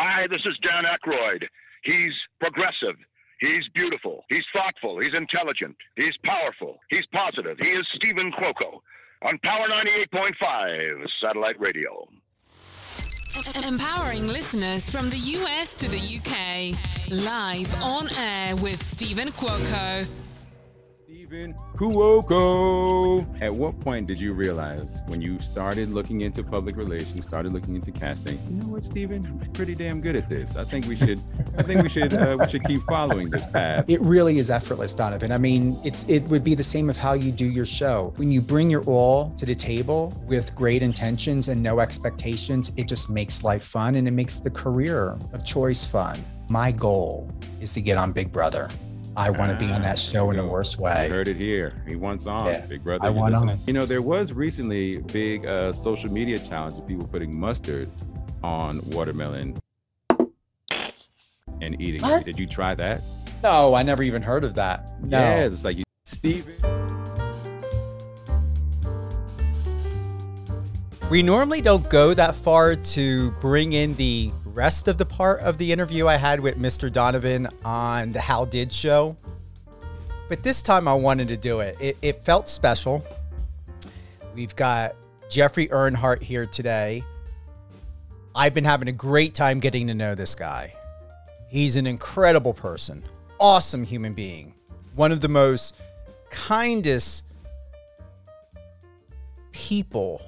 Hi, this is Dan Aykroyd. He's progressive. He's beautiful. He's thoughtful. He's intelligent. He's powerful. He's positive. He is Stephen Cuoco on Power 98.5 Satellite Radio. Empowering listeners from the US to the UK. Live on air with Stephen Cuoco. Stephen Cuoco. At what point did you realize when you started looking into public relations, started looking into casting? You know what, Stephen? I'm pretty damn good at this. I think we should. I think we should. Uh, we should keep following this path. It really is effortless, Donovan. I mean, it's it would be the same of how you do your show. When you bring your all to the table with great intentions and no expectations, it just makes life fun and it makes the career of choice fun. My goal is to get on Big Brother. I want to be on that Ah, show in the you worst You way. heard it here. He wants on. Yeah. Big brother. I you want listening? on. You know, there was recently big uh, social media challenge of people putting mustard on watermelon and eating What? it. Did you try that? No, I never even heard of that. No. Yeah, it's like you, Steven. We normally don't go that far to bring in the rest of the part of the interview I had with Mr. Donovan on the How Did show. But this time I wanted to do it. It, it felt special. We've got Jeffrey Earnhardt here today. I've been having a great time getting to know this guy. He's an incredible person, awesome human being, one of the most kindest people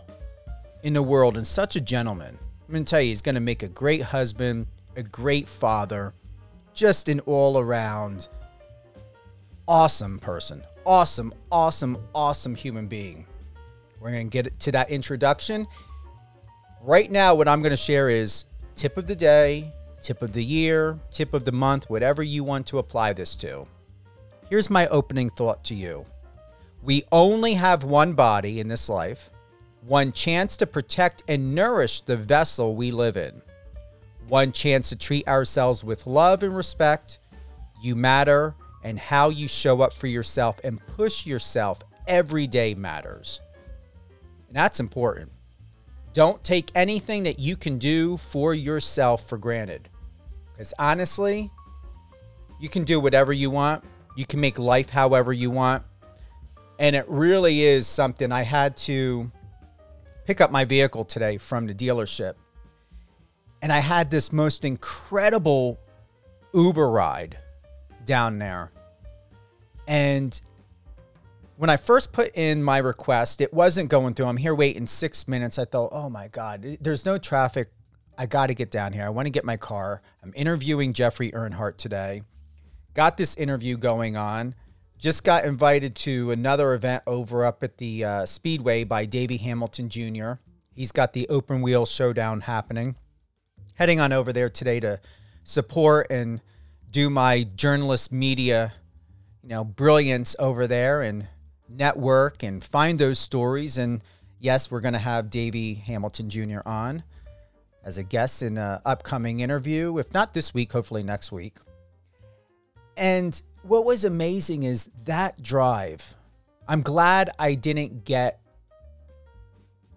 in the world and such a gentleman. I'm to tell you, he's to make a great husband, a great father, just an all around awesome person. Awesome, awesome, awesome human being. We're to get to that introduction. Right now, what I'm to share is tip of the day, tip of the year, tip of the month, whatever you want to apply this to. Here's my opening thought to you. We only have one body in this life, one chance to protect and nourish the vessel we live in, one chance to treat ourselves with love and respect. You matter, and how you show up for yourself and push yourself every day matters. And that's important. Don't take anything that you can do for yourself for granted. Because honestly, you can do whatever you want, you can make life however you want. And it really is something I had to pick up my vehicle today from the dealership. And I had this most incredible Uber ride down there. And when I first put in my request, it wasn't going through. I'm here waiting six minutes. I thought, oh my God, there's no traffic. I got to get down here. I want to get my car. I'm interviewing Jeffrey Earnhardt today. Got this interview going on. Just got invited to another event over up at the uh, Speedway by Davey Hamilton Jr. He's got the open wheel showdown happening. Heading on over there today to support and do my journalist media, you know, brilliance over there and network and find those stories. And yes, we're going to have Davey Hamilton Jr. on as a guest in an upcoming interview, if not this week, hopefully next week. And what was amazing is that drive. I'm glad I didn't get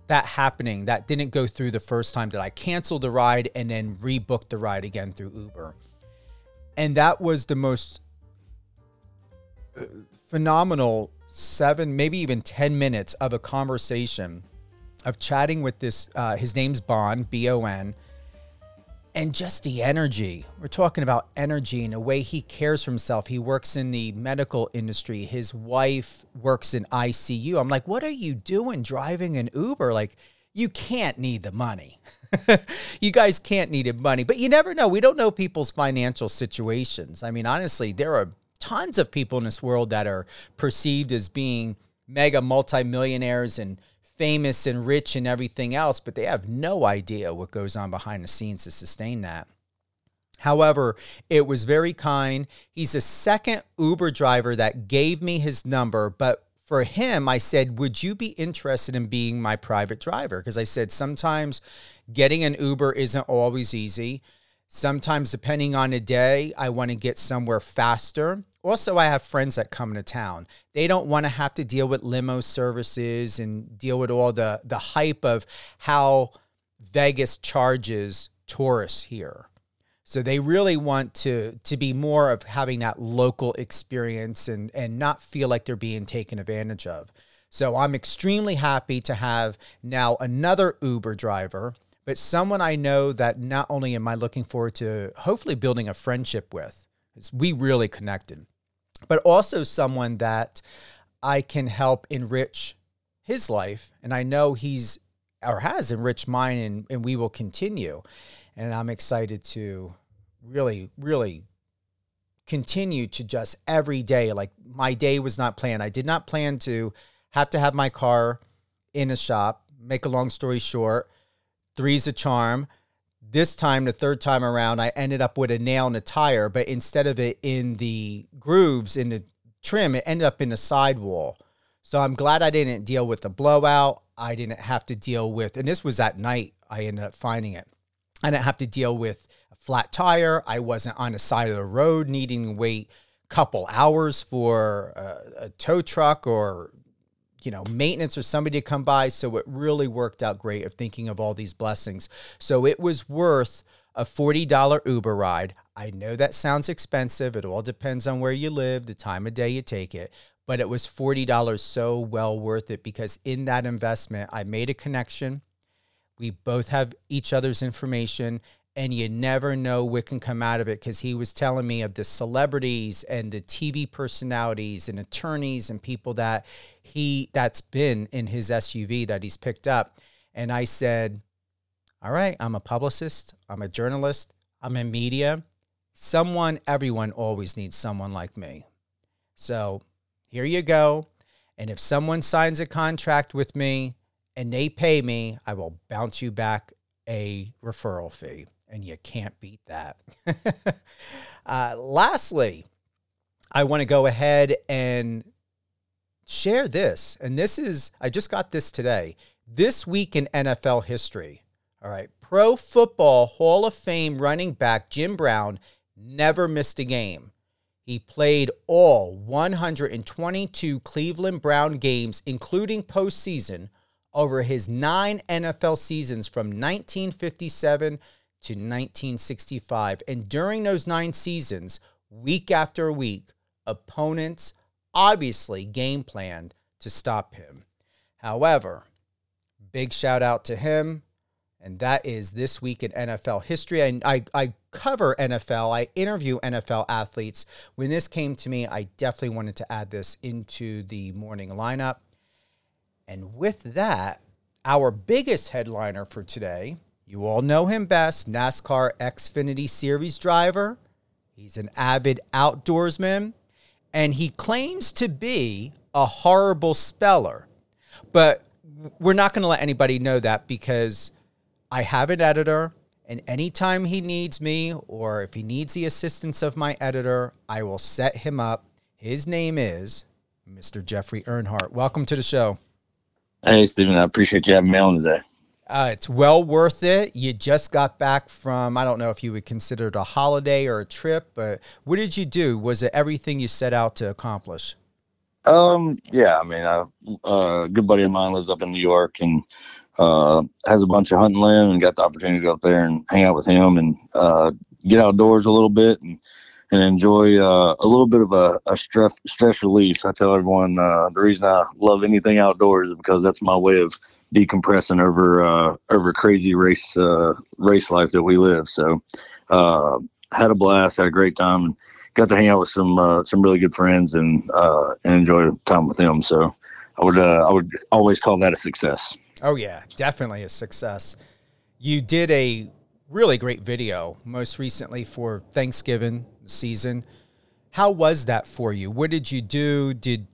that happening. That didn't go through the first time that I canceled the ride and then rebooked the ride again through Uber. And that was the most uh, phenomenal seven, maybe even 10 minutes of a conversation of chatting with this. Uh, his name's Bon, B O N and just the energy. We're talking about energy and the way he cares for himself. He works in the medical industry. His wife works in ICU. I'm like, what are you doing driving an Uber? Like, you can't need the money. you guys can't need money, but you never know. We don't know people's financial situations. I mean, honestly, there are tons of people in this world that are perceived as being mega multimillionaires and famous and rich and everything else, but they have no idea what goes on behind the scenes to sustain that. However, it was very kind. He's the second Uber driver that gave me his number, but for him, I said, Would you be interested in being my private driver? Because I said, sometimes getting an Uber isn't always easy. Sometimes, depending on the day, I want to get somewhere faster. Also, I have friends that come to town. They don't want to have to deal with limo services and deal with all the, the hype of how Vegas charges tourists here. So they really want to to be more of having that local experience and and not feel like they're being taken advantage of. So I'm extremely happy to have now another Uber driver, but someone I know that not only am I looking forward to hopefully building a friendship with, we really connected, but also someone that I can help enrich his life. And I know he's or has enriched mine and, and we will continue. And I'm excited to really, really continue to just every day. Like my day was not planned. I did not plan to have to have my car in a shop. Make a long story short, three's a charm. This time, the third time around, I ended up with a nail in a tire, but instead of it in the grooves in the trim, it ended up in the sidewall. So I'm glad I didn't deal with the blowout. I didn't have to deal with, and this was at night, I ended up finding it. I didn't have to deal with a flat tire. I wasn't on the side of the road needing to wait a couple hours for a, a tow truck or you know maintenance or somebody to come by. So it really worked out great of thinking of all these blessings. So it was worth a $40 uber ride. I know that sounds expensive. It all depends on where you live the time of day you take it but it was $40 so well worth it because in that investment, I made a connection. We both have each other's information, and you never know what can come out of it because he was telling me of the celebrities and the TV personalities and attorneys and people that he that's been in his SUV that he's picked up. And I said, All right, I'm a publicist, I'm a journalist, I'm in media. Someone, everyone always needs someone like me. So here you go. And if someone signs a contract with me and they pay me, I will bounce you back a referral fee. And you can't beat that. uh, lastly, I want to go ahead and share this. And this is, I just got this today. This week in NFL history. All right. Pro Football Hall of Fame running back Jim Brown never missed a game. He played all 122 Cleveland Brown games, including postseason, over his nine NFL seasons from 1957 to 1965. And during those nine seasons, week after week, opponents obviously game planned to stop him. However, big shout out to him and that is this week in NFL history. And I, I cover NFL, I interview NFL athletes. When this came to me, I definitely wanted to add this into the morning lineup. And with that, our biggest headliner for today, you all know him best NASCAR Xfinity Series driver. He's an avid outdoorsman, and he claims to be a horrible speller. But we're not going to let anybody know that because I have an editor, and anytime he needs me or if he needs the assistance of my editor, I will set him up. His name is Mr. Jeffrey Earnhardt. Welcome to the show. Hey, Stephen. I appreciate you having me on today. Uh, it's well worth it. You just got back from, I don't know if you would consider it a holiday or a trip, but what did you do? Was it everything you set out to accomplish? Um, yeah, I mean, a uh, good buddy of mine lives up in New York and uh, has a bunch of hunting land and got the opportunity to go up there and hang out with him and uh, get outdoors a little bit and and enjoy uh, a little bit of a, a stress stress relief. I tell everyone uh, the reason I love anything outdoors is because that's my way of decompressing over uh, over crazy race uh, race life that we live. So uh, had a blast, had a great time, and got to hang out with some uh, some really good friends and uh, and enjoy time with them. So I would uh, I would always call that a success. Oh yeah, definitely a success. You did a really great video most recently for Thanksgiving season. How was that for you? What did you do? Did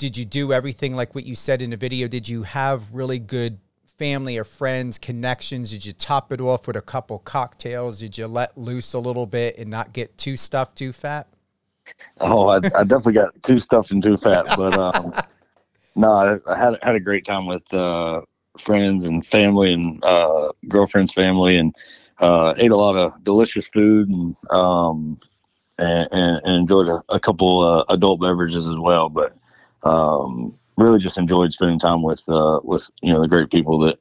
did you do everything like what you said in the video? Did you have really good family or friends connections? Did you top it off with a couple cocktails? Did you let loose a little bit and not get too stuffed too fat? Oh, I, I definitely got too stuffed and too fat, but um, no, I, I, had had a great time with uh, friends and family and uh, girlfriend's family, and uh, ate a lot of delicious food and um, and, and, enjoyed a, a couple uh, adult beverages as well. But um, really, just enjoyed spending time with uh, with you know the great people that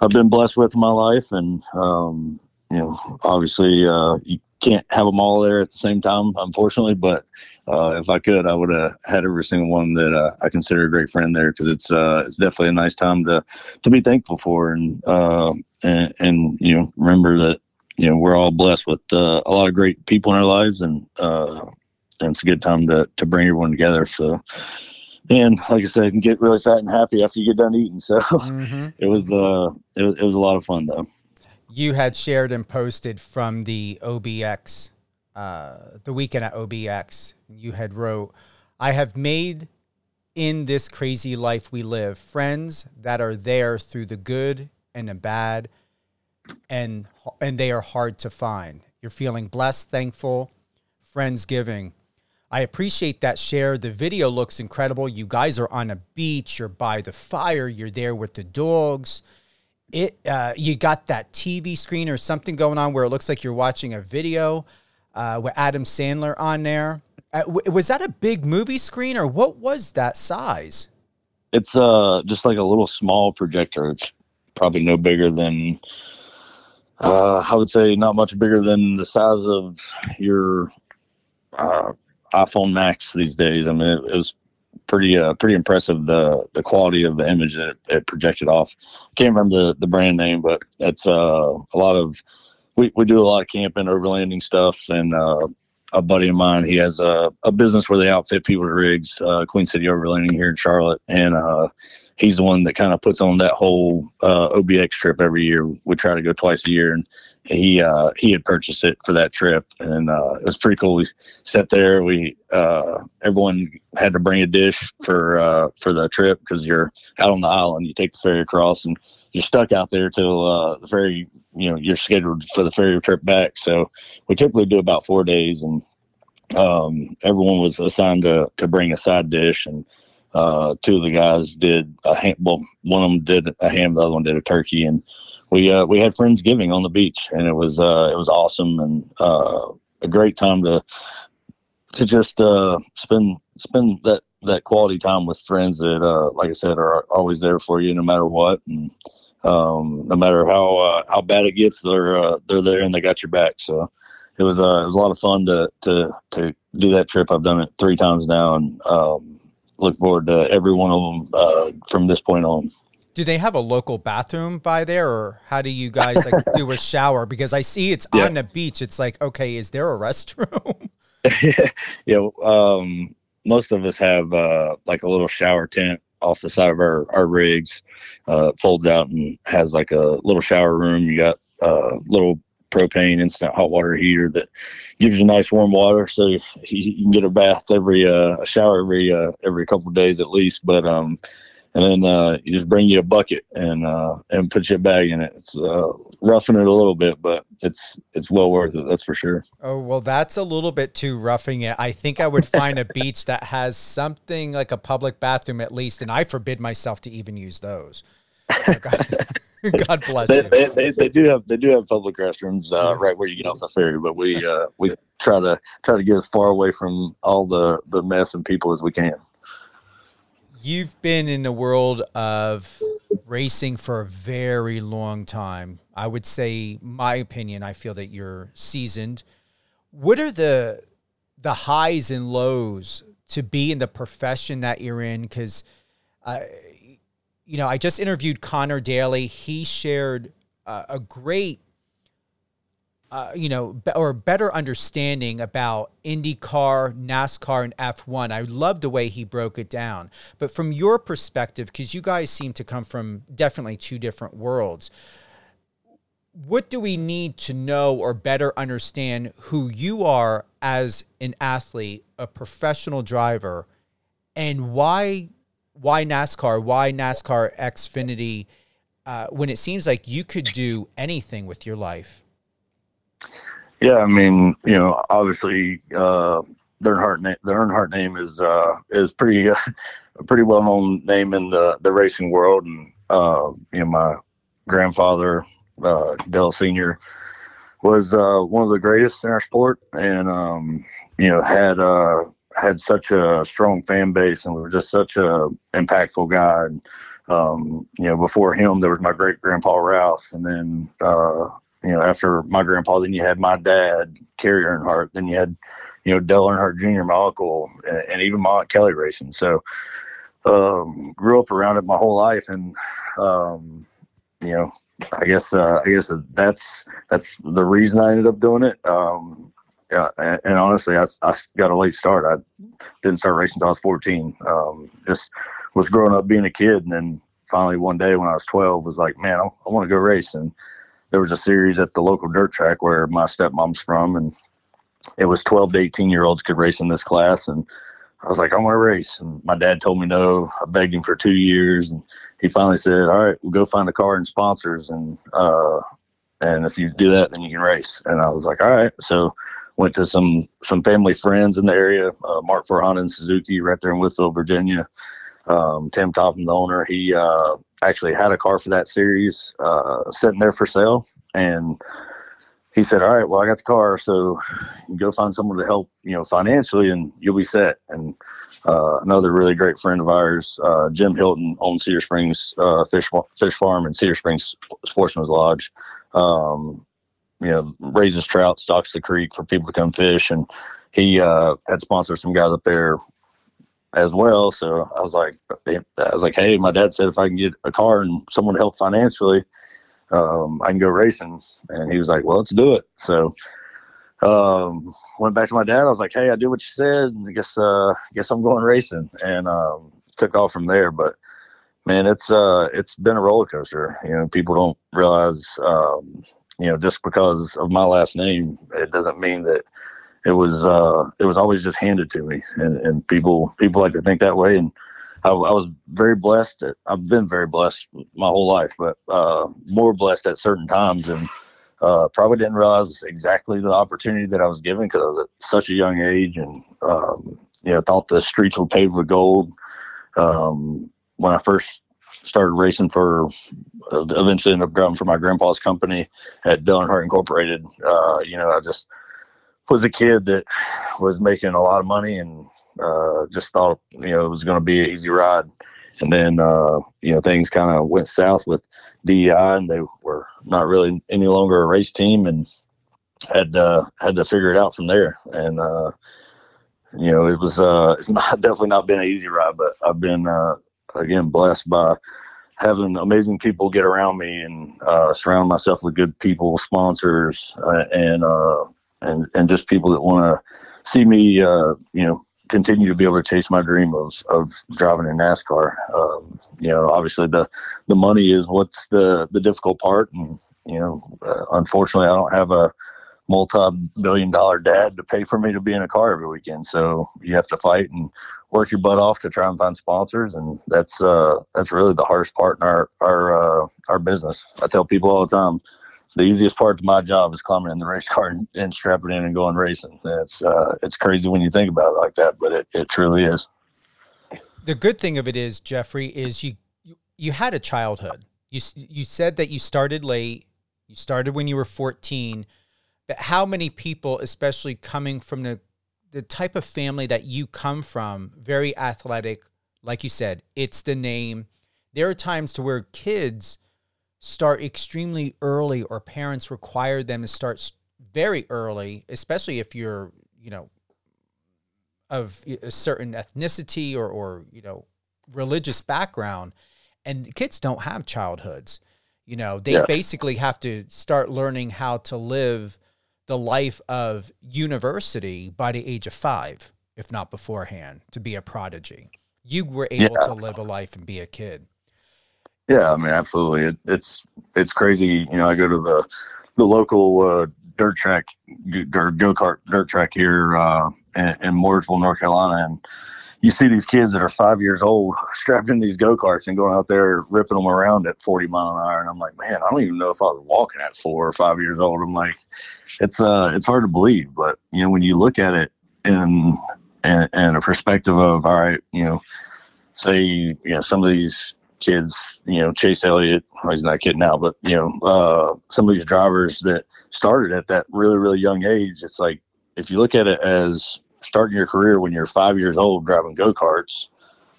I've been blessed with in my life, and um, you know, obviously, uh, you, can't have them all there at the same time, unfortunately. But uh, if I could, I would have had every single one that uh, I consider a great friend there because it's uh, it's definitely a nice time to to be thankful for and uh, and, and you know remember that you know we're all blessed with uh, a lot of great people in our lives and uh, and it's a good time to to bring everyone together. So. And like I said, you can get really fat and happy after you get done eating. So Mm-hmm. it was uh it was, it was a lot of fun though. You had shared and posted from the OBX, uh, the weekend at OBX. You had wrote, "I have made in this crazy life we live friends that are there through the good and the bad, and and they are hard to find. You're feeling blessed, thankful, friendsgiving." I appreciate that share. The video looks incredible. You guys are on a beach, you're by the fire, you're there with the dogs. It uh, you got that TV screen or something going on where it looks like you're watching a video uh, with Adam Sandler on there. Uh, w- was that a big movie screen or what was that size? It's uh just like a little small projector. It's probably no bigger than uh I would say not much bigger than the size of your uh iPhone Max these days. I mean it, it was pretty uh pretty impressive the the quality of the image that it, it projected off. Can't remember the the brand name, but it's uh a lot of we, we do a lot of camping, overlanding stuff and uh a buddy of mine, he has a, a business where they outfit people's rigs, uh, Queen City Overlanding here in Charlotte. And uh, he's the one that kind of puts on that whole uh, OBX trip every year. We try to go twice a year, and he uh, he had purchased it for that trip, and uh, it was pretty cool. We sat there. We uh, everyone had to bring a dish for for the trip because you're out on the island. You take the ferry across, and you're stuck out there till uh, the ferry. You know, you're scheduled for the ferry trip back. So we typically do about four days, and um, everyone was assigned to to bring a side dish, and uh, two of the guys did a ham. Well, one of them did a ham, the other one did a turkey, and we uh, we had friendsgiving on the beach, and it was uh, it was awesome and uh, a great time to to just uh, spend spend that that quality time with friends that, uh, like I said, are always there for you no matter what, and um, no matter how uh, how bad it gets, they're uh, they're there and they got your back. So it was uh, it was a lot of fun to to to do that trip. I've done it three times now, and um, look forward to every one of them uh, from this point on. Do they have a local bathroom by there, or how do you guys like do a shower? Because I see it's Yeah. on the beach. It's like, okay, is there a restroom? yeah, um, most of us have uh, like a little shower tent off the side of our, our rigs. Uh, folds out and has like a little shower room. You got a little propane instant hot water heater that gives you nice warm water, so you, you can get a bath every uh, a shower every uh, every couple days at least. But um, and then uh, you just bring you a bucket and uh, and put your bag in it. It's uh, roughing it a little bit, but it's it's well worth it. That's for sure. Oh, well, that's a little bit too roughing it. I think I would find a beach that has something like a public bathroom at least, and I forbid myself to even use those. God, bless they, you. they, they, they do have they do have public restrooms uh, right where you get off the ferry, but we uh, we try to try to get as far away from all the the mess and people as we can. You've been in the world of racing for a very long time. I would say, my opinion, I feel that you're seasoned. What are the the highs and lows to be in the profession that you're in? Because, uh, you know, I just interviewed Connor Daly. He shared uh, a great uh, you know, be- or better understanding about IndyCar, NASCAR, and F1. I love the way he broke it down. But from your perspective, because you guys seem to come from definitely two different worlds, what do we need to know or better understand who you are as an athlete, a professional driver, and why why NASCAR, why NASCAR Xfinity, uh, when it seems like you could do anything with your life? Yeah, I mean, you know, obviously, uh, the Earnhardt name, the Earnhardt name is uh, is pretty uh, a pretty well known name in the the racing world, and uh, you know, my grandfather, uh, Dale Senior, was uh, one of the greatest in our sport, and um, you know, had uh, had such a strong fan base, and was just such a impactful guy. And, um, you know, before him, there was my great grandpa Ralph, and then uh, you know, after my grandpa, then you had my dad, Kerry Earnhardt, then you had, you know, Dale Earnhardt Jr., my uncle, and, and even my aunt Kelly racing. So, um, grew up around it my whole life, and um, you know, I guess uh, I guess that's that's the reason I ended up doing it. Um, yeah, and, and honestly, I, I, got a late start. I didn't start racing until I was 14. Um, just was growing up being a kid, and then finally one day when I was 12, was like, man, I, I want to go race. And there was a series at the local dirt track where my stepmom's from, and it was 12 to 18 year olds could race in this class, and I was like, I want to race. And my dad told me no. I begged him for two years, and he finally said, "All right, we'll go find a car and sponsors, and uh, and if you do that, then you can race." And I was like, "All right." So went to some some family friends in the area, uh, Mark Farhan and Suzuki, right there in Wytheville, Virginia. Um, Tim Topham, the owner, he uh, actually had a car for that series uh, sitting there for sale, and he said, "All right, well, I got the car, so go find someone to help, you know, financially, and you'll be set." And uh, another really great friend of ours, uh, Jim Hilton, owns Cedar Springs uh, Fish Fish Farm and Cedar Springs Sportsman's Lodge. Um, you know, raises trout, stocks the creek for people to come fish. And he uh, had sponsored some guys up there as well. So I was like, I was like, hey, my dad said if I can get a car and someone to help financially, um, I can go racing. And he was like, well, let's do it. So um, went back to my dad. I was like, hey, I did what you said. I guess, uh, guess I'm going racing, and um, took off from there. But man, it's uh, it's been a roller coaster. You know, people don't realize um, you know, just because of my last name, it doesn't mean that it was uh, it was always just handed to me. And, and people people like to think that way. And I, I was very blessed. At, I've been very blessed my whole life, but uh, more blessed at certain times. And uh, probably didn't realize exactly the opportunity that I was given because I was at such a young age, and um, you know, thought the streets were paved with gold. Um, when I first started racing for uh, eventually ended up driving for my grandpa's company at Dale Earnhardt Incorporated. Uh, you know, I just was a kid that was making a lot of money and uh, just thought, you know, it was going to be an easy ride. And then, uh, you know, things kind of went south with DEI and they were not really any longer a race team and had, uh, had to figure it out from there. And, uh, you know, it was, uh, it's not definitely not been an easy ride, but I've been, uh, again, blessed by having amazing people get around me and uh, surround myself with good people, sponsors, uh, and uh, and and just people that want to see me, uh, you know, continue to be able to chase my dream of of driving a NASCAR. Um, you know, obviously the the money is what's the the difficult part, and you know, uh, unfortunately, I don't have a multi-billion dollar dad to pay for me to be in a car every weekend. So you have to fight and work your butt off to try and find sponsors, and that's uh, that's really the hardest part in our our uh, our business. I tell people all the time, the easiest part of my job is climbing in the race car and, and strapping in and going racing. It's uh, it's crazy when you think about it like that, but it, it truly is. The good thing of it is, Jeffrey, is you you, you had a childhood. You you said that you started late. You started when you were 14 but how many people, especially coming from the the type of family that you come from, very athletic, like you said, it's the name. There are times to where kids start extremely early or parents require them to start very early, especially if you're, you know, of a certain ethnicity or, or you know, religious background. And kids don't have childhoods. You know, they yeah. basically have to start learning how to live the life of university by the age of five, if not beforehand, to be a prodigy. You were able yeah. to live a life and be a kid. Yeah, I mean, absolutely. It, it's it's crazy. You know, I go to the the local uh, dirt track or go kart dirt track here uh, in, in Mooresville, North Carolina, and you see these kids that are five years old strapped in these go karts and going out there ripping them around at 40 mile an hour. And I'm like, man, I don't even know if I was walking at four or five years old. I'm like, it's uh, it's hard to believe, but you know, when you look at it in in a perspective of all right, you know, say you know some of these kids, you know, Chase Elliott, well, he's not a kid now, but you know, uh, some of these drivers that started at that really really young age, it's like if you look at it as starting your career when you're five years old driving go karts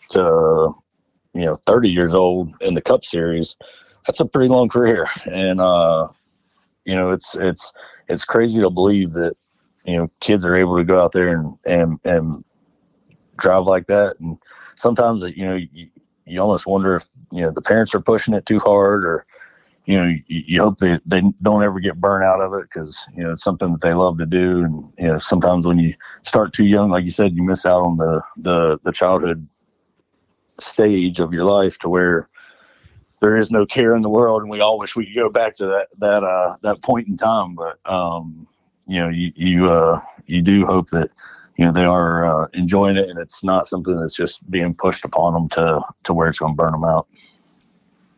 to you know 30 years old in the Cup Series, that's a pretty long career, and uh, you know, it's it's it's crazy to believe that you know kids are able to go out there and and and drive like that. And sometimes you know you almost wonder if you know the parents are pushing it too hard or you know, you, you, hope they, they don't ever get burnt out of it because, you know, it's something that they love to do. And, you know, sometimes when you start too young, like you said, you miss out on the, the, the childhood stage of your life to where there is no care in the world. And we all wish we could go back to that, that, uh, that point in time. But, um, you know, you, you, uh, you do hope that, you know, they are uh, enjoying it and it's not something that's just being pushed upon them to, to where it's going to burn them out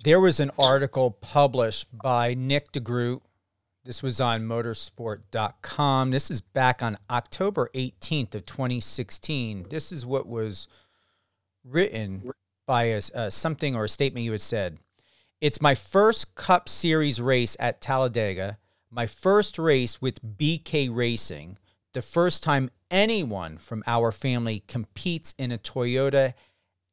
there was an article published by Nick DeGroot. This was on motorsport.com. This is back on October 18th of 2016. This is what was written by a, uh, something or a statement you had said. It's my first Cup Series race at Talladega, my first race with BK Racing, the first time anyone from our family competes in a Toyota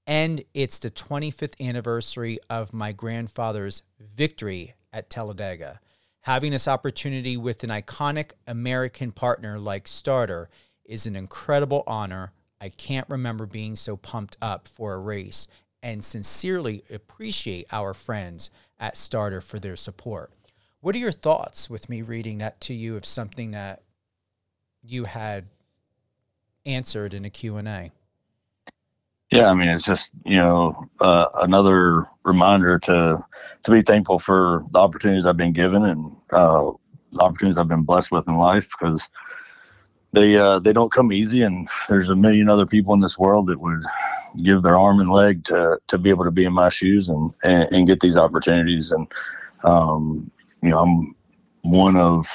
and it's the 25th anniversary of my grandfather's victory at Talladega. Having this opportunity with an iconic American partner like Starter is an incredible honor. I can't remember being so pumped up for a race and sincerely appreciate our friends at Starter for their support. What are your thoughts with me reading that to you of something that you had answered in a Q&A? Yeah, I mean, it's just you know uh, another reminder to to be thankful for the opportunities I've been given and uh, the opportunities I've been blessed with in life because they uh, they don't come easy, and there's a million other people in this world that would give their arm and leg to to be able to be in my shoes and and, and get these opportunities. And um, you know, I'm one of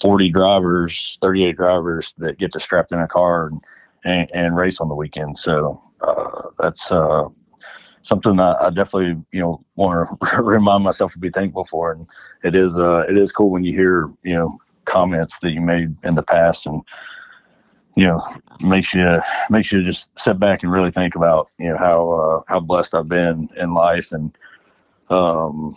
40 drivers, 38 drivers that get to strap in a car and and, and race on the weekend. So uh, that's uh, something that I definitely you know want to remind myself to be thankful for. And it is uh, it is cool when you hear you know comments that you made in the past and you know makes you makes you just sit back and really think about you know how uh, how blessed I've been in life and um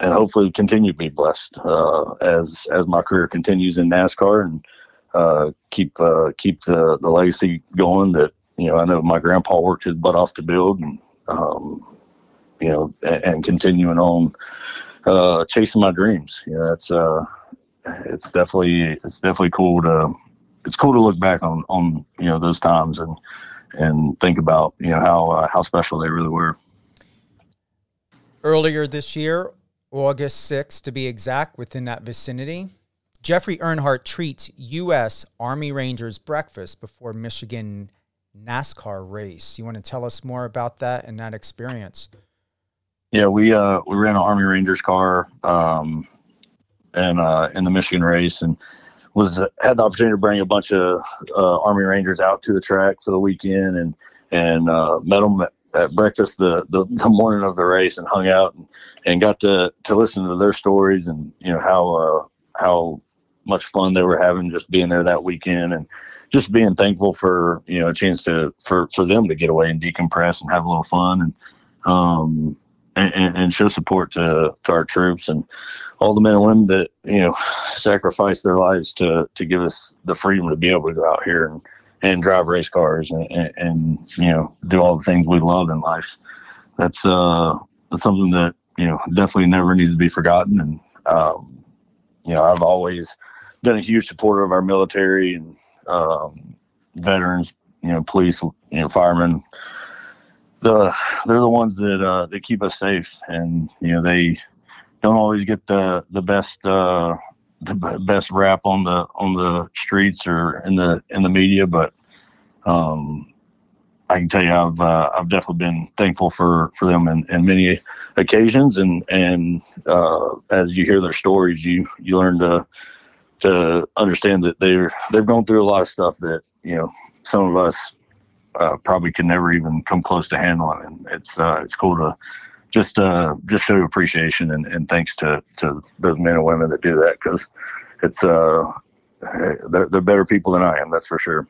and hopefully continue to be blessed uh, as as my career continues in NASCAR and uh, keep uh, keep the the legacy going that you know I know my grandpa worked his butt off to build and um, you know and, and continuing on uh, chasing my dreams. You know that's uh, it's definitely it's definitely cool to it's cool to look back on on you know those times and and think about you know how uh, how special they really were. Earlier this year, August 6th to be exact, within that vicinity, Jeffrey Earnhardt treats U.S. Army Rangers breakfast before Michigan NASCAR race. You want to tell us more about that and that experience? Yeah, we uh, we ran an Army Rangers car um, and uh, in the Michigan race, and was had the opportunity to bring a bunch of uh, Army Rangers out to the track for the weekend, and and uh, met them at, breakfast the, the, the morning of the race, and hung out and, and got to to listen to their stories and you know how uh, how much fun they were having just being there that weekend and just being thankful for you know a chance to for for them to get away and decompress and have a little fun and um and, and show support to to our troops and all the men and women that you know sacrifice their lives to to give us the freedom to be able to go out here and and drive race cars and, and, and you know do all the things we love in life. That's uh that's something that you know definitely never needs to be forgotten. And um you know i've always been a huge supporter of our military and um, veterans, you know, police, you know, firemen. The they're the ones that uh, that keep us safe, and you know they don't always get the the best uh, the best rap on the on the streets or in the in the media, but um, I can tell you I've uh, I've definitely been thankful for for them in, in many occasions, and and uh, as you hear their stories, you you learn to to understand that they're they've gone through a lot of stuff that you know some of us uh, probably could never even come close to handling. And it's uh, it's cool to just uh, just show appreciation and, and thanks to to those men and women that do that because it's uh they're, they're better people than I am. That's for sure.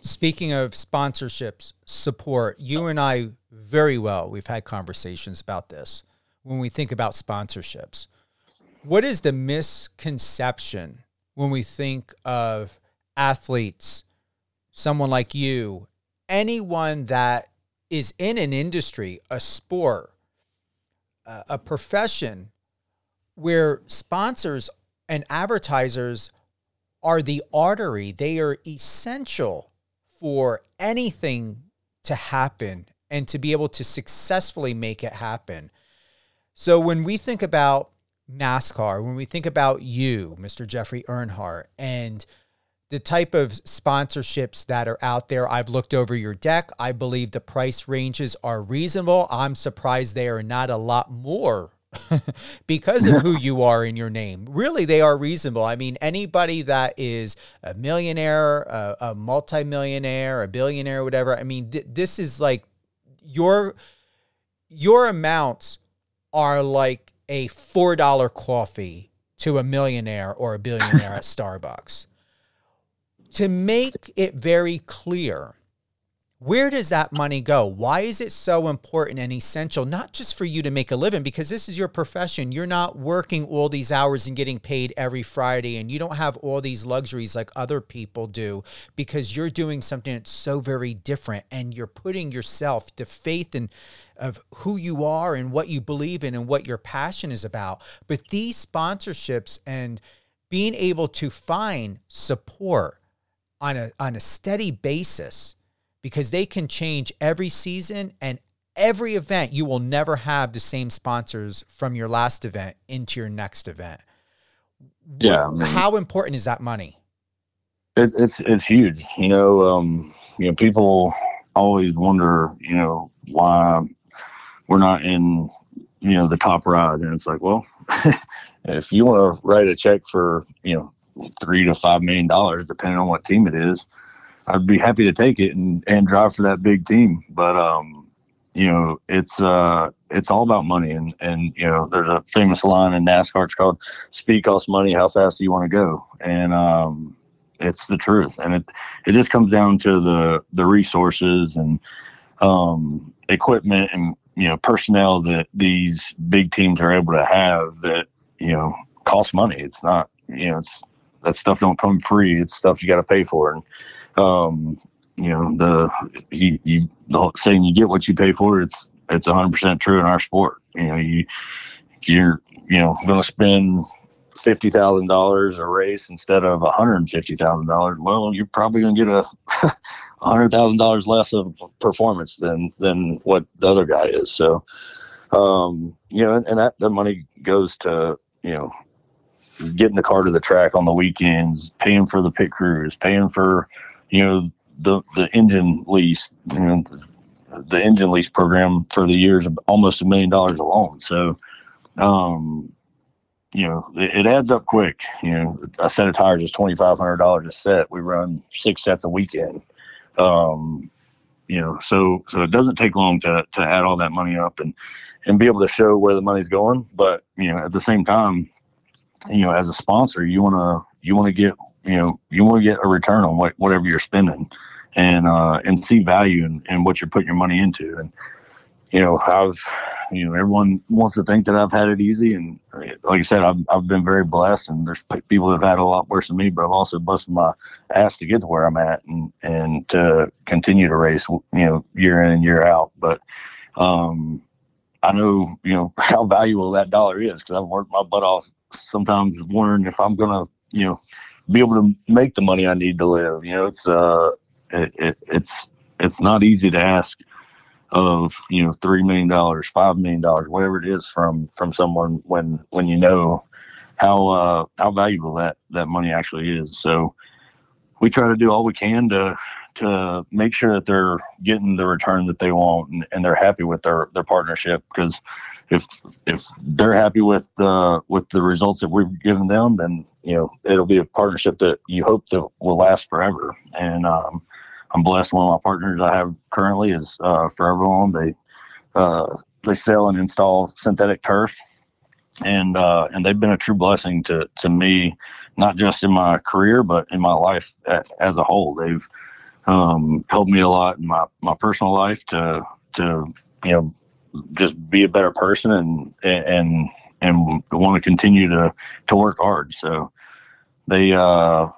Speaking of sponsorships, support, you and I very well, we've had conversations about this when we think about sponsorships what is the misconception when we think of athletes, someone like you, anyone that is in an industry, a sport, uh, a profession where sponsors and advertisers are the artery, they are essential for anything to happen and to be able to successfully make it happen. So when we think about NASCAR, when we think about you, Mr. Jeffrey Earnhardt, and the type of sponsorships that are out there, I've looked over your deck. I believe the price ranges are reasonable. I'm surprised they are not a lot more because of who you are in your name. Really, they are reasonable. I mean, anybody that is a millionaire, a, a multimillionaire, a billionaire, whatever. I mean, th- this is like your your amounts are like a four dollar coffee to a millionaire or a billionaire at Starbucks. To make it very clear where does that money go? Why is it so important and essential, not just for you to make a living, because this is your profession. You're not working all these hours and getting paid every Friday, and you don't have all these luxuries like other people do because you're doing something that's so very different and you're putting yourself, the faith and of who you are and what you believe in and what your passion is about. But these sponsorships and being able to find support on a on a steady basis because they can change every season and every event. You will never have the same sponsors from your last event into your next event. Yeah. I mean, How important is that money? it, it's it's huge. You know, um, you know, people always wonder, you know, why we're not in, you know, the top ride, and it's like, well, if you want to write a check for, you know, three to five million dollars, depending on what team it is, I'd be happy to take it and, and drive for that big team. But um, you know, it's uh it's all about money and and you know, there's a famous line in NASCAR it's called speed costs money, how fast do you want to go? And um it's the truth. And it it just comes down to the the resources and um equipment and you know personnel that these big teams are able to have that, you know, cost money. It's not you know, it's that stuff don't come free. It's stuff you got to pay for. And um, you know the you, you the saying you get what you pay for. It's it's hundred percent true in our sport. You know, you if you're you know going to spend fifty thousand dollars a race instead of one hundred and fifty thousand dollars, well, you're probably going to get a hundred thousand dollars less of performance than than what the other guy is. So, um, you know, and, and that the money goes to you know getting the car to the track on the weekends, paying for the pit crews, paying for you know the the engine lease, you know, the engine lease program for the years of almost a million dollars alone. So, um, you know, it, it adds up quick. You know, a set of tires is twenty five hundred dollars a set. We run six sets a weekend. Um, you know, so so it doesn't take long to to add all that money up and and be able to show where the money's going. But you know, at the same time, you know, as a sponsor, you want to you want to get you know you want to get a return on what, whatever you're spending and uh and see value in, in what you're putting your money into. And you know i've you know everyone wants to think that i've had it easy. And like i said i've, I've been very blessed and there's people that have had a lot worse than me but i've also busted my ass to get to where i'm at and and to continue to race you know year in and year out. But um i know you know how valuable that dollar is because i've worked my butt off sometimes wondering if i'm gonna you know be able to make the money I need to live. You know, it's uh, it, it, it's it's not easy to ask of you know three million dollars, five million dollars, whatever it is from from someone when when you know how uh, how valuable that that money actually is. So we try to do all we can to to make sure that they're getting the return that they want and, and they're happy with their their partnership because if if they're happy with the with the results that we've given them, then you know it'll be a partnership that you hope that will last forever. And um, I'm blessed. One of my partners I have currently is uh, Forever Lawn. They uh, they sell and install synthetic turf, and uh, and they've been a true blessing to to me, not just in my career but in my life as a whole. They've um, helped me a lot in my my personal life to to you know just be a better person and and and want to continue to to work hard. So they uh,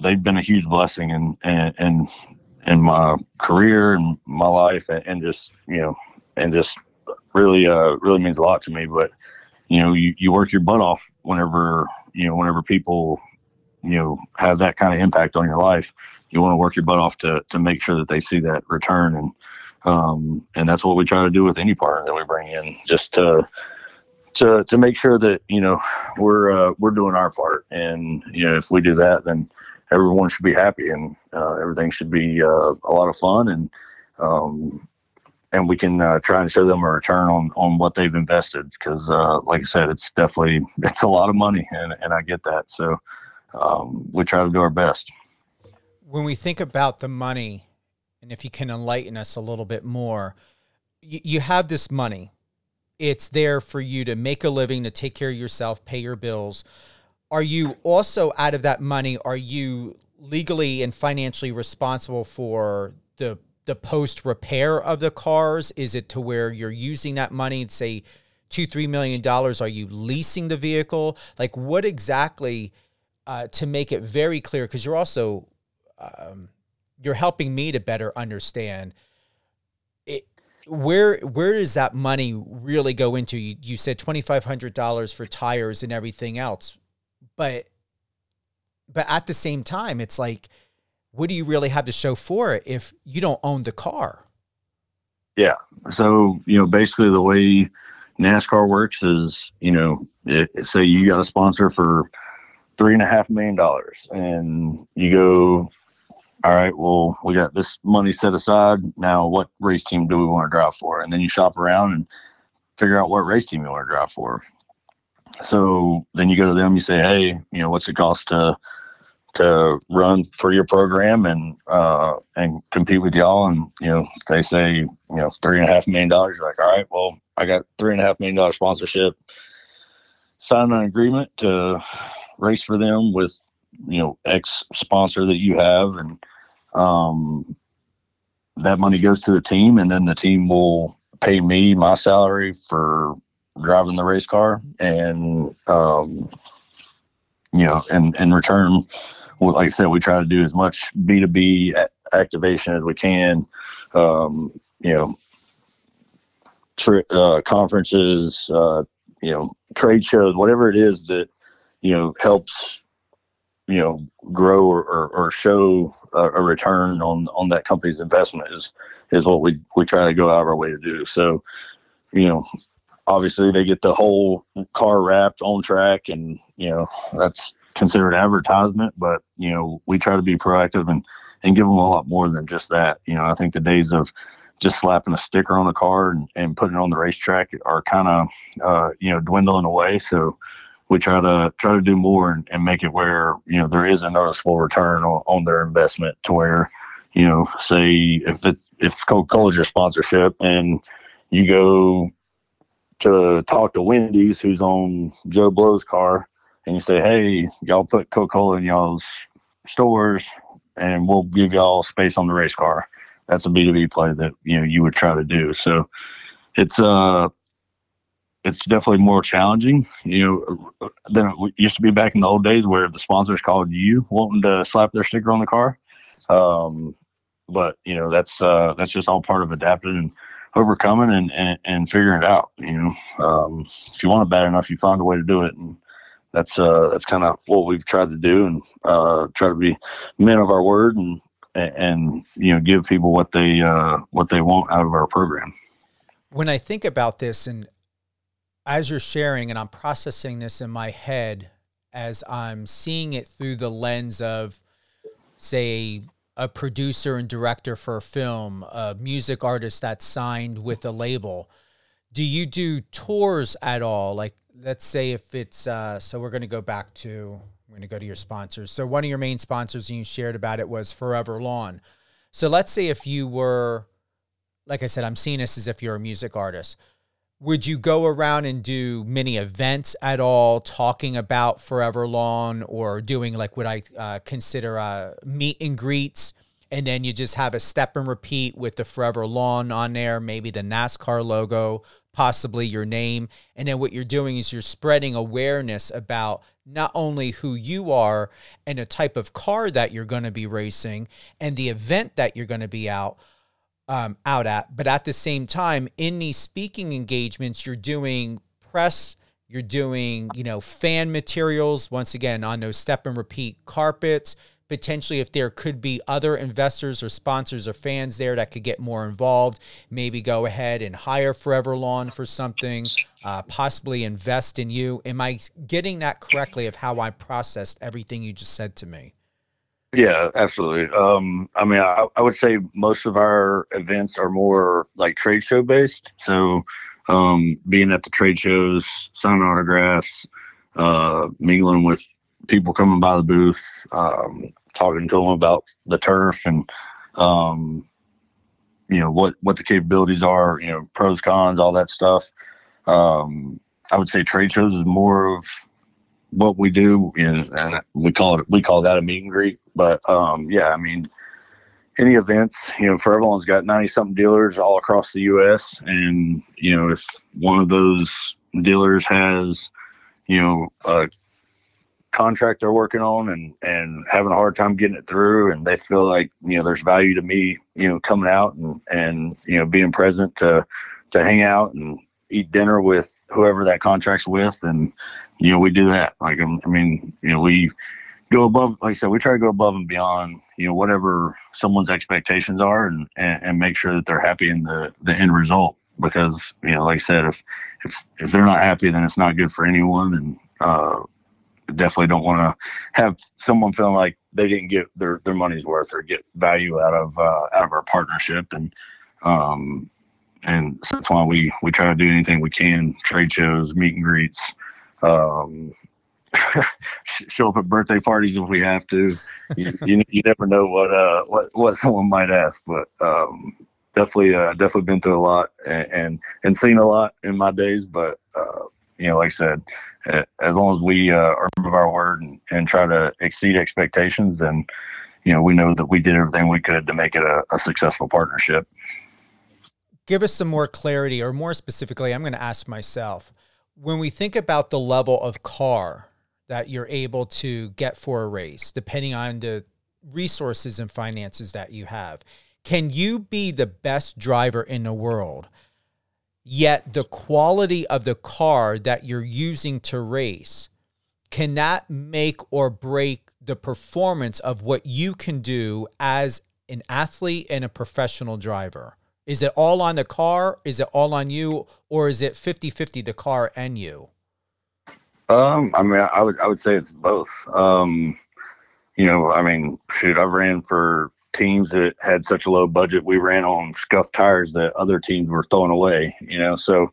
they've been a huge blessing in in in, my career and my life, and, and just you know, and just really uh, really means a lot to me. But you know, you, you work your butt off whenever you know whenever people you know have that kind of impact on your life. You want to work your butt off to to make sure that they see that return and um, and that's what we try to do with any partner that we bring in, just to to to make sure that you know we're uh, we're doing our part, and you know if we do that, then everyone should be happy, and uh, everything should be uh, a lot of fun, and um, and we can uh, try and show them a return on on what they've invested, because uh, like I said, it's definitely it's a lot of money, and and I get that, so um, we try to do our best. When we think about the money and if you can enlighten us a little bit more, you, you have this money. It's there for you to make a living, to take care of yourself, pay your bills. Are you also out of that money? Are you legally and financially responsible for the the post repair of the cars? Is it to where you're using that money say two three million dollars? Are you leasing the vehicle? Like what exactly? Uh, to make it very clear, because you're also um, you're helping me to better understand it, where where does that money really go into? You, you said twenty five hundred dollars for tires and everything else, but but at the same time, it's like, what do you really have to show for it if you don't own the car? Yeah. So you know, basically, the way NASCAR works is, you know, it, say you got a sponsor for three and a half million dollars, and you go all right, well, we got this money set aside. Now, what race team do we want to drive for? And then you shop around and figure out what race team you want to drive for. So then you go to them, you say, hey, you know, what's it cost to to run for your program and uh, and compete with y'all? And you know, they say, you know, three and a half million dollars. You're like, all right, well, I got three and a half million dollar sponsorship. Sign an agreement to race for them with you know X sponsor that you have, and um, that money goes to the team, and then the team will pay me my salary for driving the race car, and um, you know, and in return, like I said, we try to do as much B two B activation as we can. Um, you know, tri- uh, conferences, uh, you know, trade shows, whatever it is that you know helps you know grow or, or, or show a, a, return on on that company's investment is is what we we try to go out of our way to do. So you know obviously they get the whole car wrapped on track and you know that's considered advertisement but you know we try to be proactive and and give them a lot more than just that. You know i think the days of just slapping a sticker on the car and, and putting it on the racetrack are kind of uh, you know dwindling away. So we try to try to do more and, and make it where you know there is a noticeable return on, on their investment to where you know say if it if coca-cola's your sponsorship and you go to talk to wendy's who's on joe blow's car and you say hey y'all put coca-cola in y'all's stores and we'll give y'all space on the race car. That's a b2b play that you know you would try to do. So it's uh it's definitely more challenging, you know, than it used to be back in the old days where the sponsors called you wanting to slap their sticker on the car. Um, but you know, that's uh, that's just all part of adapting and overcoming and, and, and figuring it out. You know, um, if you want it bad enough, you find a way to do it, and that's uh, that's kind of what we've tried to do, and uh, try to be men of our word, and and you know, give people what they uh, what they want out of our program. When I think about this, and as you're sharing and I'm processing this in my head as I'm seeing it through the lens of, say, a producer and director for a film, a music artist that's signed with a label. Do you do tours at all? Like, let's say if it's, uh, so we're going to go back to, we're going to go to your sponsors. So, one of your main sponsors, and you shared about it, was Forever Lawn. So, let's say if you were, like I said, I'm seeing this as if you're a music artist would you go around and do many events at all talking about forever lawn or doing like what i uh, consider uh, meet and greets and then you just have a step and repeat with the forever lawn on there maybe the nascar logo possibly your name. And then what you're doing is you're spreading awareness about not only who you are and the type of car that you're going to be racing and the event that you're going to be out um, out at, but at the same time, in these speaking engagements, you're doing press, you're doing you know fan materials once again on those step and repeat carpets potentially if there could be other investors or sponsors or fans there that could get more involved, maybe go ahead and hire Forever Lawn for something, uh, possibly invest in you. Am I getting that correctly of how I processed everything you just said to me? Yeah, absolutely. Um, I mean, I, I would say most of our events are more like trade show based. So, um, being at the trade shows, signing autographs, uh, mingling with people coming by the booth, um, talking to them about the turf and, um, you know, what, what the capabilities are, you know, pros, cons, all that stuff. Um, I would say trade shows is more of what we do, and we call it, we call that a meet and greet. But, um, yeah, I mean, any events, you know, Forever Lawn's got 90 something dealers all across the U.S. And, you know, if one of those dealers has, you know, a contract they're working on and and having a hard time getting it through and they feel like you know there's value to me you know coming out and and you know being present to to hang out and eat dinner with whoever that contract's with and you know we do that. Like um, i mean you know we go above like i said we try to go above and beyond you know whatever someone's expectations are and and, and make sure that they're happy in the the end result. Because you know like i said if if if they're not happy then it's not good for anyone. And uh definitely don't want to have someone feeling like they didn't get their their money's worth or get value out of uh, out of our partnership. And um and that's why we we try to do anything we can trade shows meet and greets um show up at birthday parties if we have to you, you, you never know what uh what what someone might ask but um definitely uh definitely been through a lot and and, and seen a lot in my days but uh you know, like I said, as long as we uh, are of our word and, and, try to exceed expectations, then you know we know that we did everything we could to make it a, a successful partnership. Give us some more clarity, or more specifically, I'm going to ask myself when we think about the level of car that you're able to get for a race, depending on the resources and finances that you have. Can you be the best driver in the world Yet the quality of the car that you're using to race cannot make or break the performance of what you can do as an athlete and a professional driver. Is it all on the car? Is it all on you? Or is it 50 50 the car and you? Um, I mean, I would, I would say it's both. Um, you know, I mean, shoot, I've ran for teams that had such a low budget, we ran on scuffed tires that other teams were throwing away. You know, so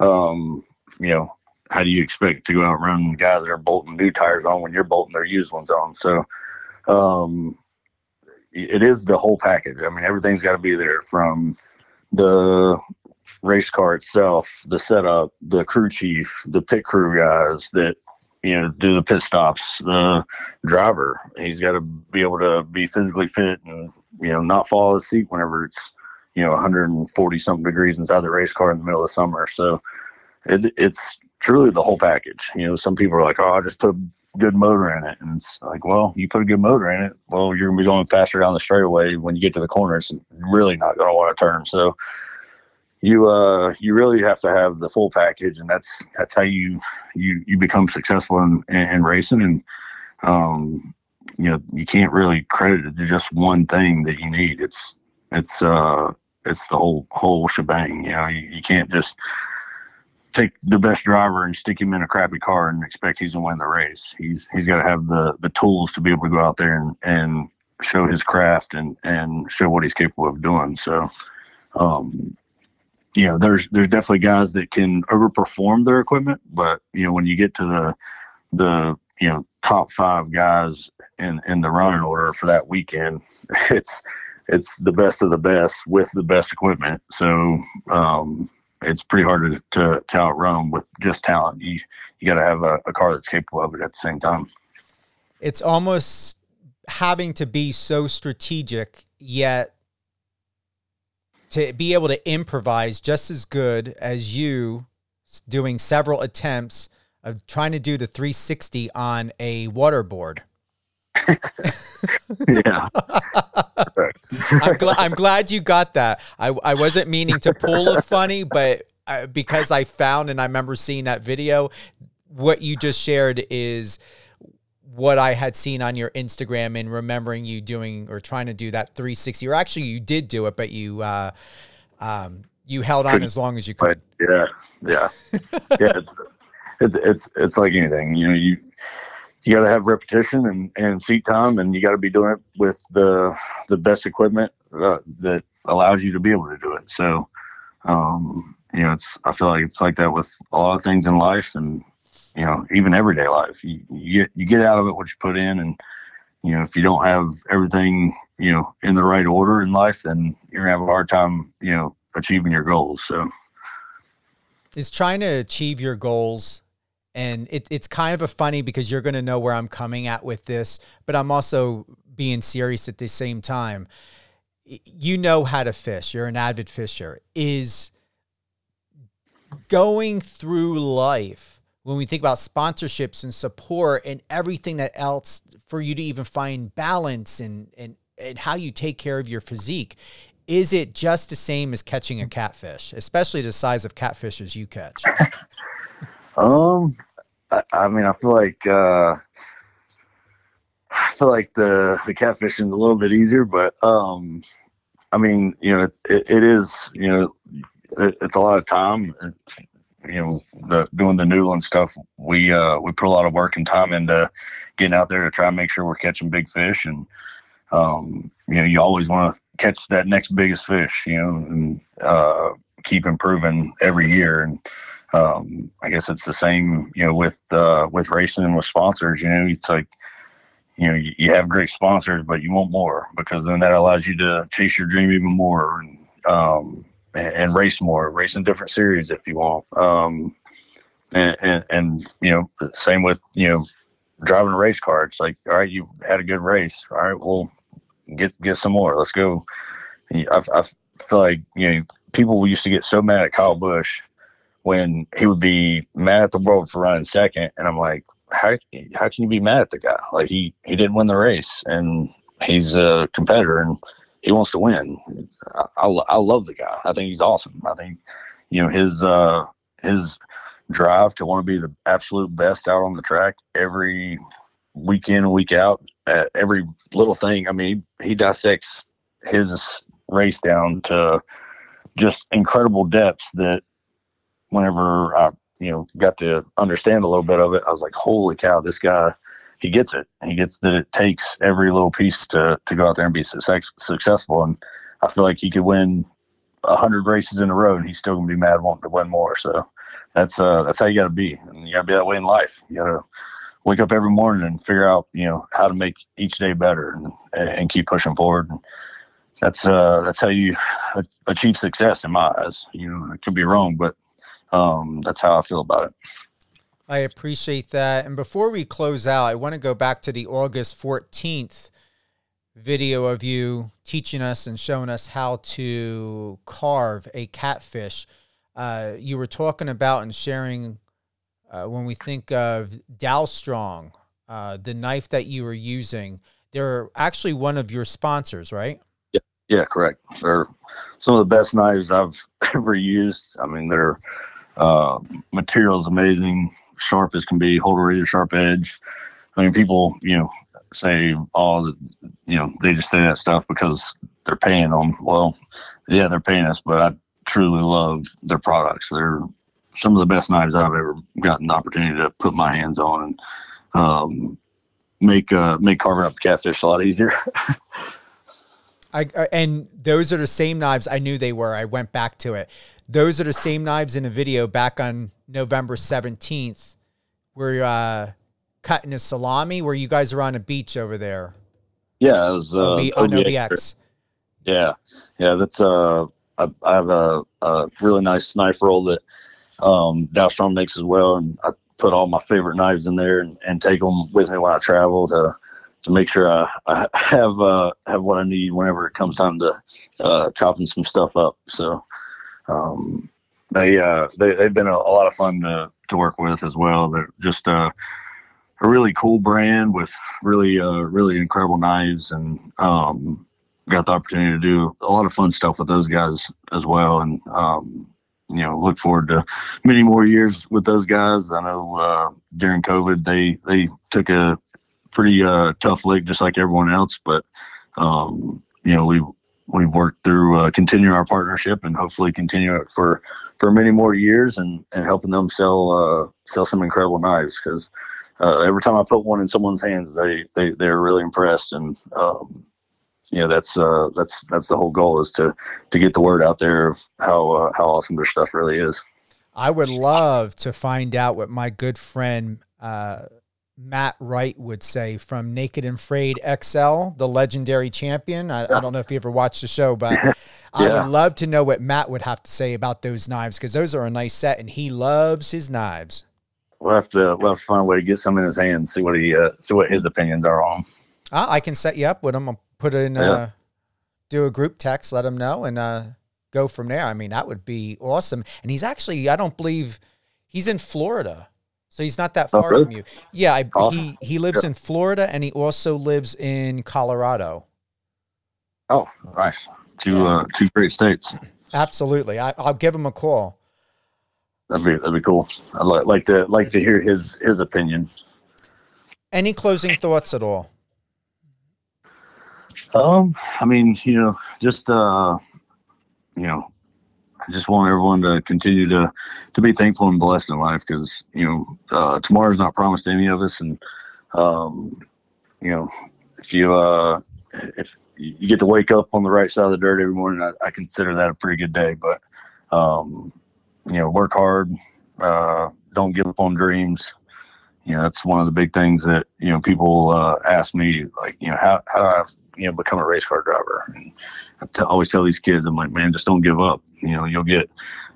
um, you know, how do you expect to go out run guys that are bolting new tires on when you're bolting their used ones on? So um, it is the whole package. I mean, everything's got to be there from the race car itself, the setup, the crew chief, the pit crew guys that you know, do the pit stops. The driver, he's got to be able to be physically fit and you know not fall asleep whenever it's you know 140 something degrees inside the race car in the middle of summer. So it, it's truly the whole package. You know, some people are like, "Oh, I just put good motor in it," and it's like, "Well, you put a good motor in it, well, you're gonna be going faster down the straightaway. When you get to the corner, it's really not gonna want to turn." So you uh you really have to have the full package and that's that's how you you you become successful in, in, in racing and um you know you can't really credit it to just one thing that you need it's it's uh it's the whole whole shebang you know you, you can't just take the best driver and stick him in a crappy car and expect he's gonna win the race he's he's got to have the the tools to be able to go out there and and show his craft and and show what he's capable of doing so um you know, there's there's definitely guys that can overperform their equipment, but you know, when you get to the the you know top five guys in in the running order for that weekend, it's it's the best of the best with the best equipment. So um, it's pretty hard to, to, to outrun with just talent. You you got to have a, a car that's capable of it at the same time. It's almost having to be so strategic yet to be able to improvise just as good as you doing several attempts of trying to do the 360 on a waterboard. Yeah. I'm, gl- I'm glad you got that. I, I wasn't meaning to pull a funny, but uh, because I found and I remember seeing that video, what you just shared is what I had seen on your Instagram and remembering you doing or trying to do that 360. Or actually, you did do it, but you uh, um, you held on Couldn't as long as you could. Yeah, yeah, yeah. It's, it's it's it's like anything. You know, you you got to have repetition and and seat time, and you got to be doing it with the the best equipment uh, that allows you to be able to do it. So, um, you know, it's I feel like it's like that with a lot of things in life, and you know, even everyday life. You, you get you get out of it what you put in, and you know, if you don't have everything you know in the right order in life, then you're gonna have a hard time you know achieving your goals. So. is trying to achieve your goals and it, it's kind of a funny because you're going to know where i'm coming at with this but i'm also being serious at the same time. You know how to fish. You're an avid fisher. Is going through life when we think about sponsorships and support and everything that else for you to even find balance and and and how you take care of your physique is it just the same as catching a catfish especially the size of catfishes you catch Um, I, I mean, I feel like uh, I feel like the the catfishing is a little bit easier, but um, I mean, you know, it, it, it is, you know, it, it's a lot of time. You know, the doing the noodling stuff, we uh, we put a lot of work and time into getting out there to try and make sure we're catching big fish, and um, you know, you always want to catch that next biggest fish, you know, and uh, keep improving every year, and um, I guess it's the same, you know, with uh, with racing and with sponsors. You know, it's like, you know, you, have great sponsors, but you want more because then that allows you to chase your dream even more and um, and, and race more, race in different series if you want. Um, and, and and you know, same with you know, driving a race car. It's like, all right, you had a good race. All right, well, get get some more. Let's go. I, I feel like you know, people used to get so mad at Kyle Busch when he would be mad at the world for running second, and I'm like, how how can you be mad at the guy? Like he he didn't win the race, and he's a competitor, and he wants to win. I, I, I love the guy. I think he's awesome. I think you know his uh his drive to want to be the absolute best out on the track every week in week out at every little thing. I mean, he dissects his race down to just incredible depths that whenever I, you know, got to understand a little bit of it, I was like, holy cow, this guy, he gets it. He gets that it takes every little piece to, to go out there and be success, successful. And I feel like he could win a hundred races in a row and he's still gonna be mad wanting to win more. So that's, uh, that's how you gotta be. And you gotta be that way in life. You gotta wake up every morning and figure out, you know, how to make each day better and, and keep pushing forward. And that's, uh, that's how you achieve success in my eyes. You know, I could be wrong, but um, that's how I feel about it. I appreciate that. And before we close out, I want to go back to the August 14th video of you teaching us and showing us how to carve a catfish. Uh, you were talking about and sharing uh, when we think of Dalstrong, uh, the knife that you were using. They're actually one of your sponsors, right? Yeah, yeah, correct. They're some of the best knives I've ever used. I mean, their uh, material is amazing, sharp as can be, hold a razor sharp edge. I mean, people, you know, say, oh, you know, they just say that stuff because they're paying them. Well, yeah, they're paying us, but I truly love their products. They're some of the best knives I've ever gotten the opportunity to put my hands on and um, make uh, make carving up catfish a lot easier. I and those are the same knives I knew they were. I went back to it. Those are the same knives in a video back on November seventeenth, where uh, cutting a salami. Where you guys are on a beach over there. yeah, it was uh, on OBX. OBX. Yeah, yeah, that's uh, I, I have a, a really nice knife roll that um, Dalstrong makes as well, and I put all my favorite knives in there and, and take them with me when I travel to to make sure I, I have uh, have what I need whenever it comes time to uh, chopping some stuff up. So um, they uh, they they've been a, a, lot of fun to to work with as well. They're just uh, a really cool brand with really uh, really incredible knives and um, got the opportunity to do a lot of fun stuff with those guys as well. And um, you know, look forward to many more years with those guys. I know uh, during COVID they they took a pretty uh, tough lick just like everyone else, but um, you know we we've worked through uh, continuing our partnership and hopefully continue it for for many more years and and helping them sell uh, sell some incredible knives because uh, every time I put one in someone's hands, they they they're really impressed and um, you know that's uh, that's that's the whole goal is to to get the word out there of how uh, how awesome their stuff really is. I would love to find out what my good friend uh, Matt Wright would say from Naked and Afraid XL, the legendary champion. I, I don't know if you ever watched the show, but yeah. I would love to know what Matt would have to say about those knives because those are a nice set, and he loves his knives. We'll have to we'll have to find a way to get some in his hands, see what he uh, see what his opinions are on. Uh, I can set you up with him. I'll put in yeah. uh, do a group text, let him know, and uh, go from there. I mean, that would be awesome. And he's actually, I don't believe he's in Florida. So he's not that oh, far from you. Yeah, I, awesome. he he lives yeah. in Florida and he also lives in Colorado. Oh, nice! Two yeah. uh, two great states. Absolutely, I, will give him a call. That'd be that'd be cool. I'd like, like to like to hear his his opinion. Any closing thoughts at all? Um, I mean, you know, just uh, you know, I just want everyone to continue to to be thankful and blessed in life because you know uh, tomorrow's not promised to any of us, and um, you know if you uh, if you get to wake up on the right side of the dirt every morning, I, I consider that a pretty good day. But um, you know, work hard, uh, don't give up on dreams. You know, that's one of the big things that you know people uh, ask me, like, you know, how how do I you know become a race car driver? And I t- always tell these kids, I'm like, man, just don't give up. You know, you'll get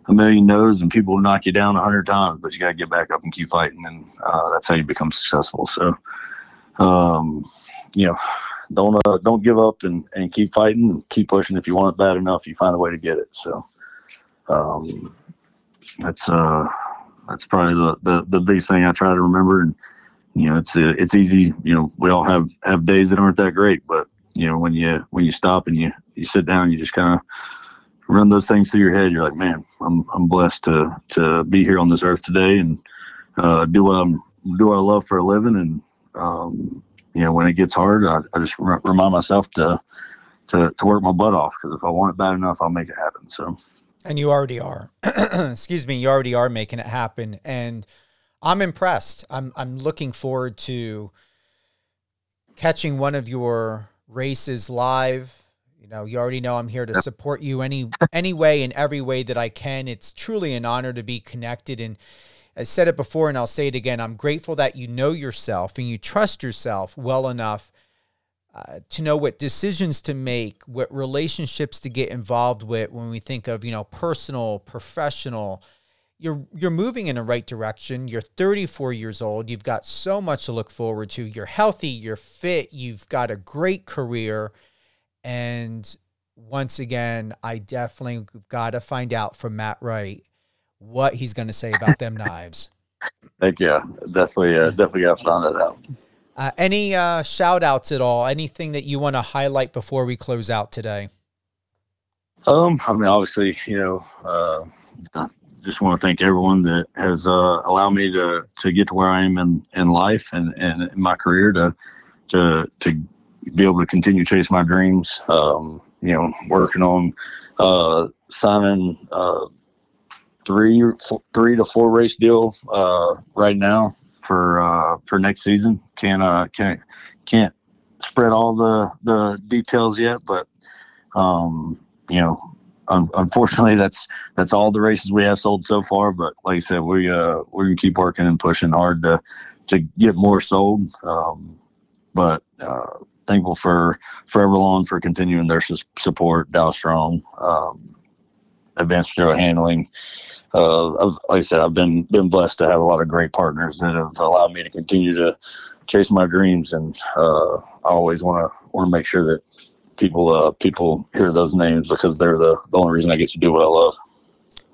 a million no's and people will knock you down a hundred times, but you got to get back up and keep fighting. And uh, that's how you become successful. So, um, you know, don't, uh, don't give up and, and keep fighting and keep pushing. If you want it bad enough, you find a way to get it. So, um, that's, uh, that's probably the, the, the biggest thing I try to remember. And, you know, it's, uh, it's easy, you know, we all have, have days that aren't that great, but you know, when you, when you stop and you, you sit down, you just kind of run those things through your head. You're like, man, I'm I'm blessed to to be here on this earth today and uh, do what I'm do what I love for a living. And um, you know, when it gets hard, I, I just remind myself to to to work my butt off because if I want it bad enough, I'll make it happen. So. And you already are. Excuse me. You already are making it happen, and I'm impressed. I'm I'm looking forward to catching one of your races live you know, you already know I'm here to support you any any way in every way that I can. It's truly an honor to be connected and I said it before and I'll say it again. I'm grateful that you know yourself and you trust yourself well enough uh, to know what decisions to make, what relationships to get involved with when we think of, you know, personal, professional. You're you're moving in the right direction. You're 34 years old. You've got so much to look forward to. You're healthy, you're fit, you've got a great career and once again, I definitely got to find out from Matt Wright what he's going to say about them knives. Thank you. Definitely, uh, definitely got to find that out. Uh, any uh, shout outs at all? Anything that you want to highlight before we close out today? Um, I mean, obviously, you know, uh, just want to thank everyone that has uh, allowed me to to get to where I am in, in life and, and in my career to to to be able to continue chase my dreams. Um, you know, working on uh, signing uh, three three to four race deal uh, right now for uh, for next season. Can't uh, can't can't spread all the the details yet, but um, you know. Un- unfortunately, that's that's all the races we have sold so far. But like I said, we uh, we're gonna keep working and pushing hard to to get more sold. Um, but uh, thankful for Forever Lawn for continuing their su- support. Dalstrong, um, Advanced Material Handling. Uh, was, like I said, I've been been blessed to have a lot of great partners that have allowed me to continue to chase my dreams, and uh, I always want to want to make sure that people uh, people hear those names because they're the the only reason I get to do what I love.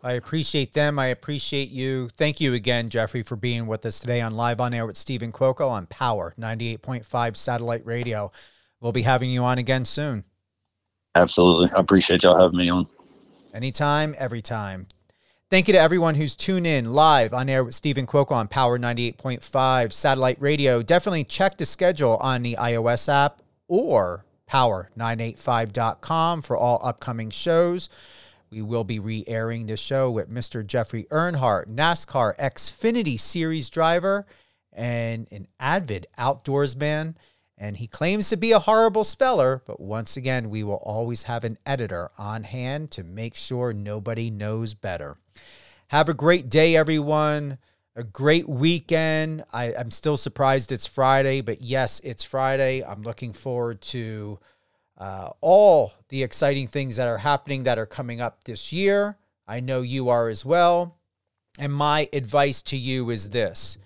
I appreciate them. I appreciate you. Thank you again, Jeffrey, for being with us today on Live on Air with Steven Cuoco on Power 98.5 Satellite Radio. We'll be having you on again soon. Absolutely. I appreciate y'all having me on. Anytime, every time. Thank you to everyone who's tuned in live on air with Steven Cuoco on Power 98.5 Satellite Radio. Definitely check the schedule on the iOS app or power985.com for all upcoming shows. We will be re airing the show with Mr. Jeffrey Earnhardt, NASCAR Xfinity Series driver and an avid outdoorsman. And he claims to be a horrible speller, but once again, we will always have an editor on hand to make sure nobody knows better. Have a great day, everyone. A great weekend. I, I'm still surprised it's Friday, but yes, it's Friday. I'm looking forward to uh, all the exciting things that are happening that are coming up this year. I know you are as well. And my advice to you is this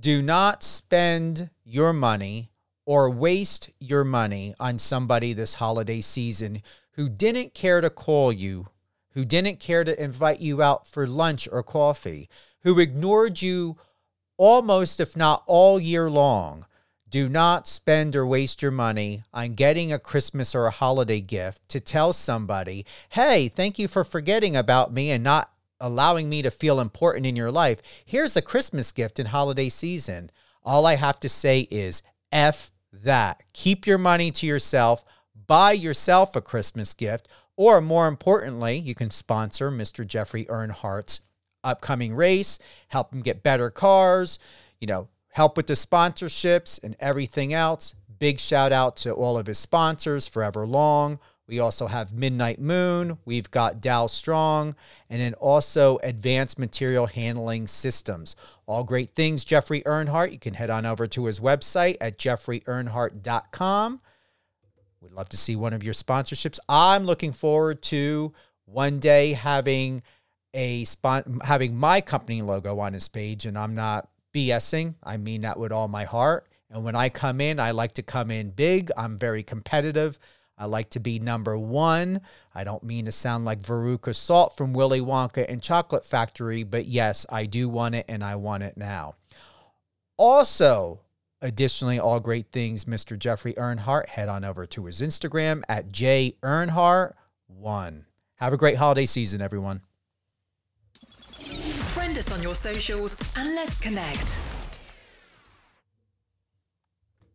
do not spend your money or waste your money on somebody this holiday season who didn't care to call you, who didn't care to invite you out for lunch or coffee, who ignored you almost, if not all year long do not spend or waste your money on getting a Christmas or a holiday gift to tell somebody, hey, thank you for forgetting about me and not allowing me to feel important in your life. Here's a Christmas gift in holiday season. All I have to say is F that. Keep your money to yourself, buy yourself a Christmas gift, or more importantly, you can sponsor Mr. Jeffrey Earnhardt's upcoming race, help him get better cars, you know, help with the sponsorships and everything else. Big shout out to all of his sponsors, Forever Lawn. We also have Midnight Moon. We've got Dalstrong, and then also Advanced Material Handling Systems. All great things, Jeffrey Earnhardt. You can head on over to his website at jeffreyearnhardt.com. We'd love to see one of your sponsorships. I'm looking forward to one day having a spon- having my company logo on his page, and I'm not BSing. I mean that with all my heart. And when I come in, I like to come in big. I'm very competitive. I like to be number one. I don't mean to sound like Veruca Salt from Willy Wonka and Chocolate Factory, but yes, I do want it and I want it now. Also, additionally, all great things, Mr. Jeffrey Earnhardt. Head on over to his Instagram at jearnhardt1. Have a great holiday season, everyone Friend us on your socials and let's connect.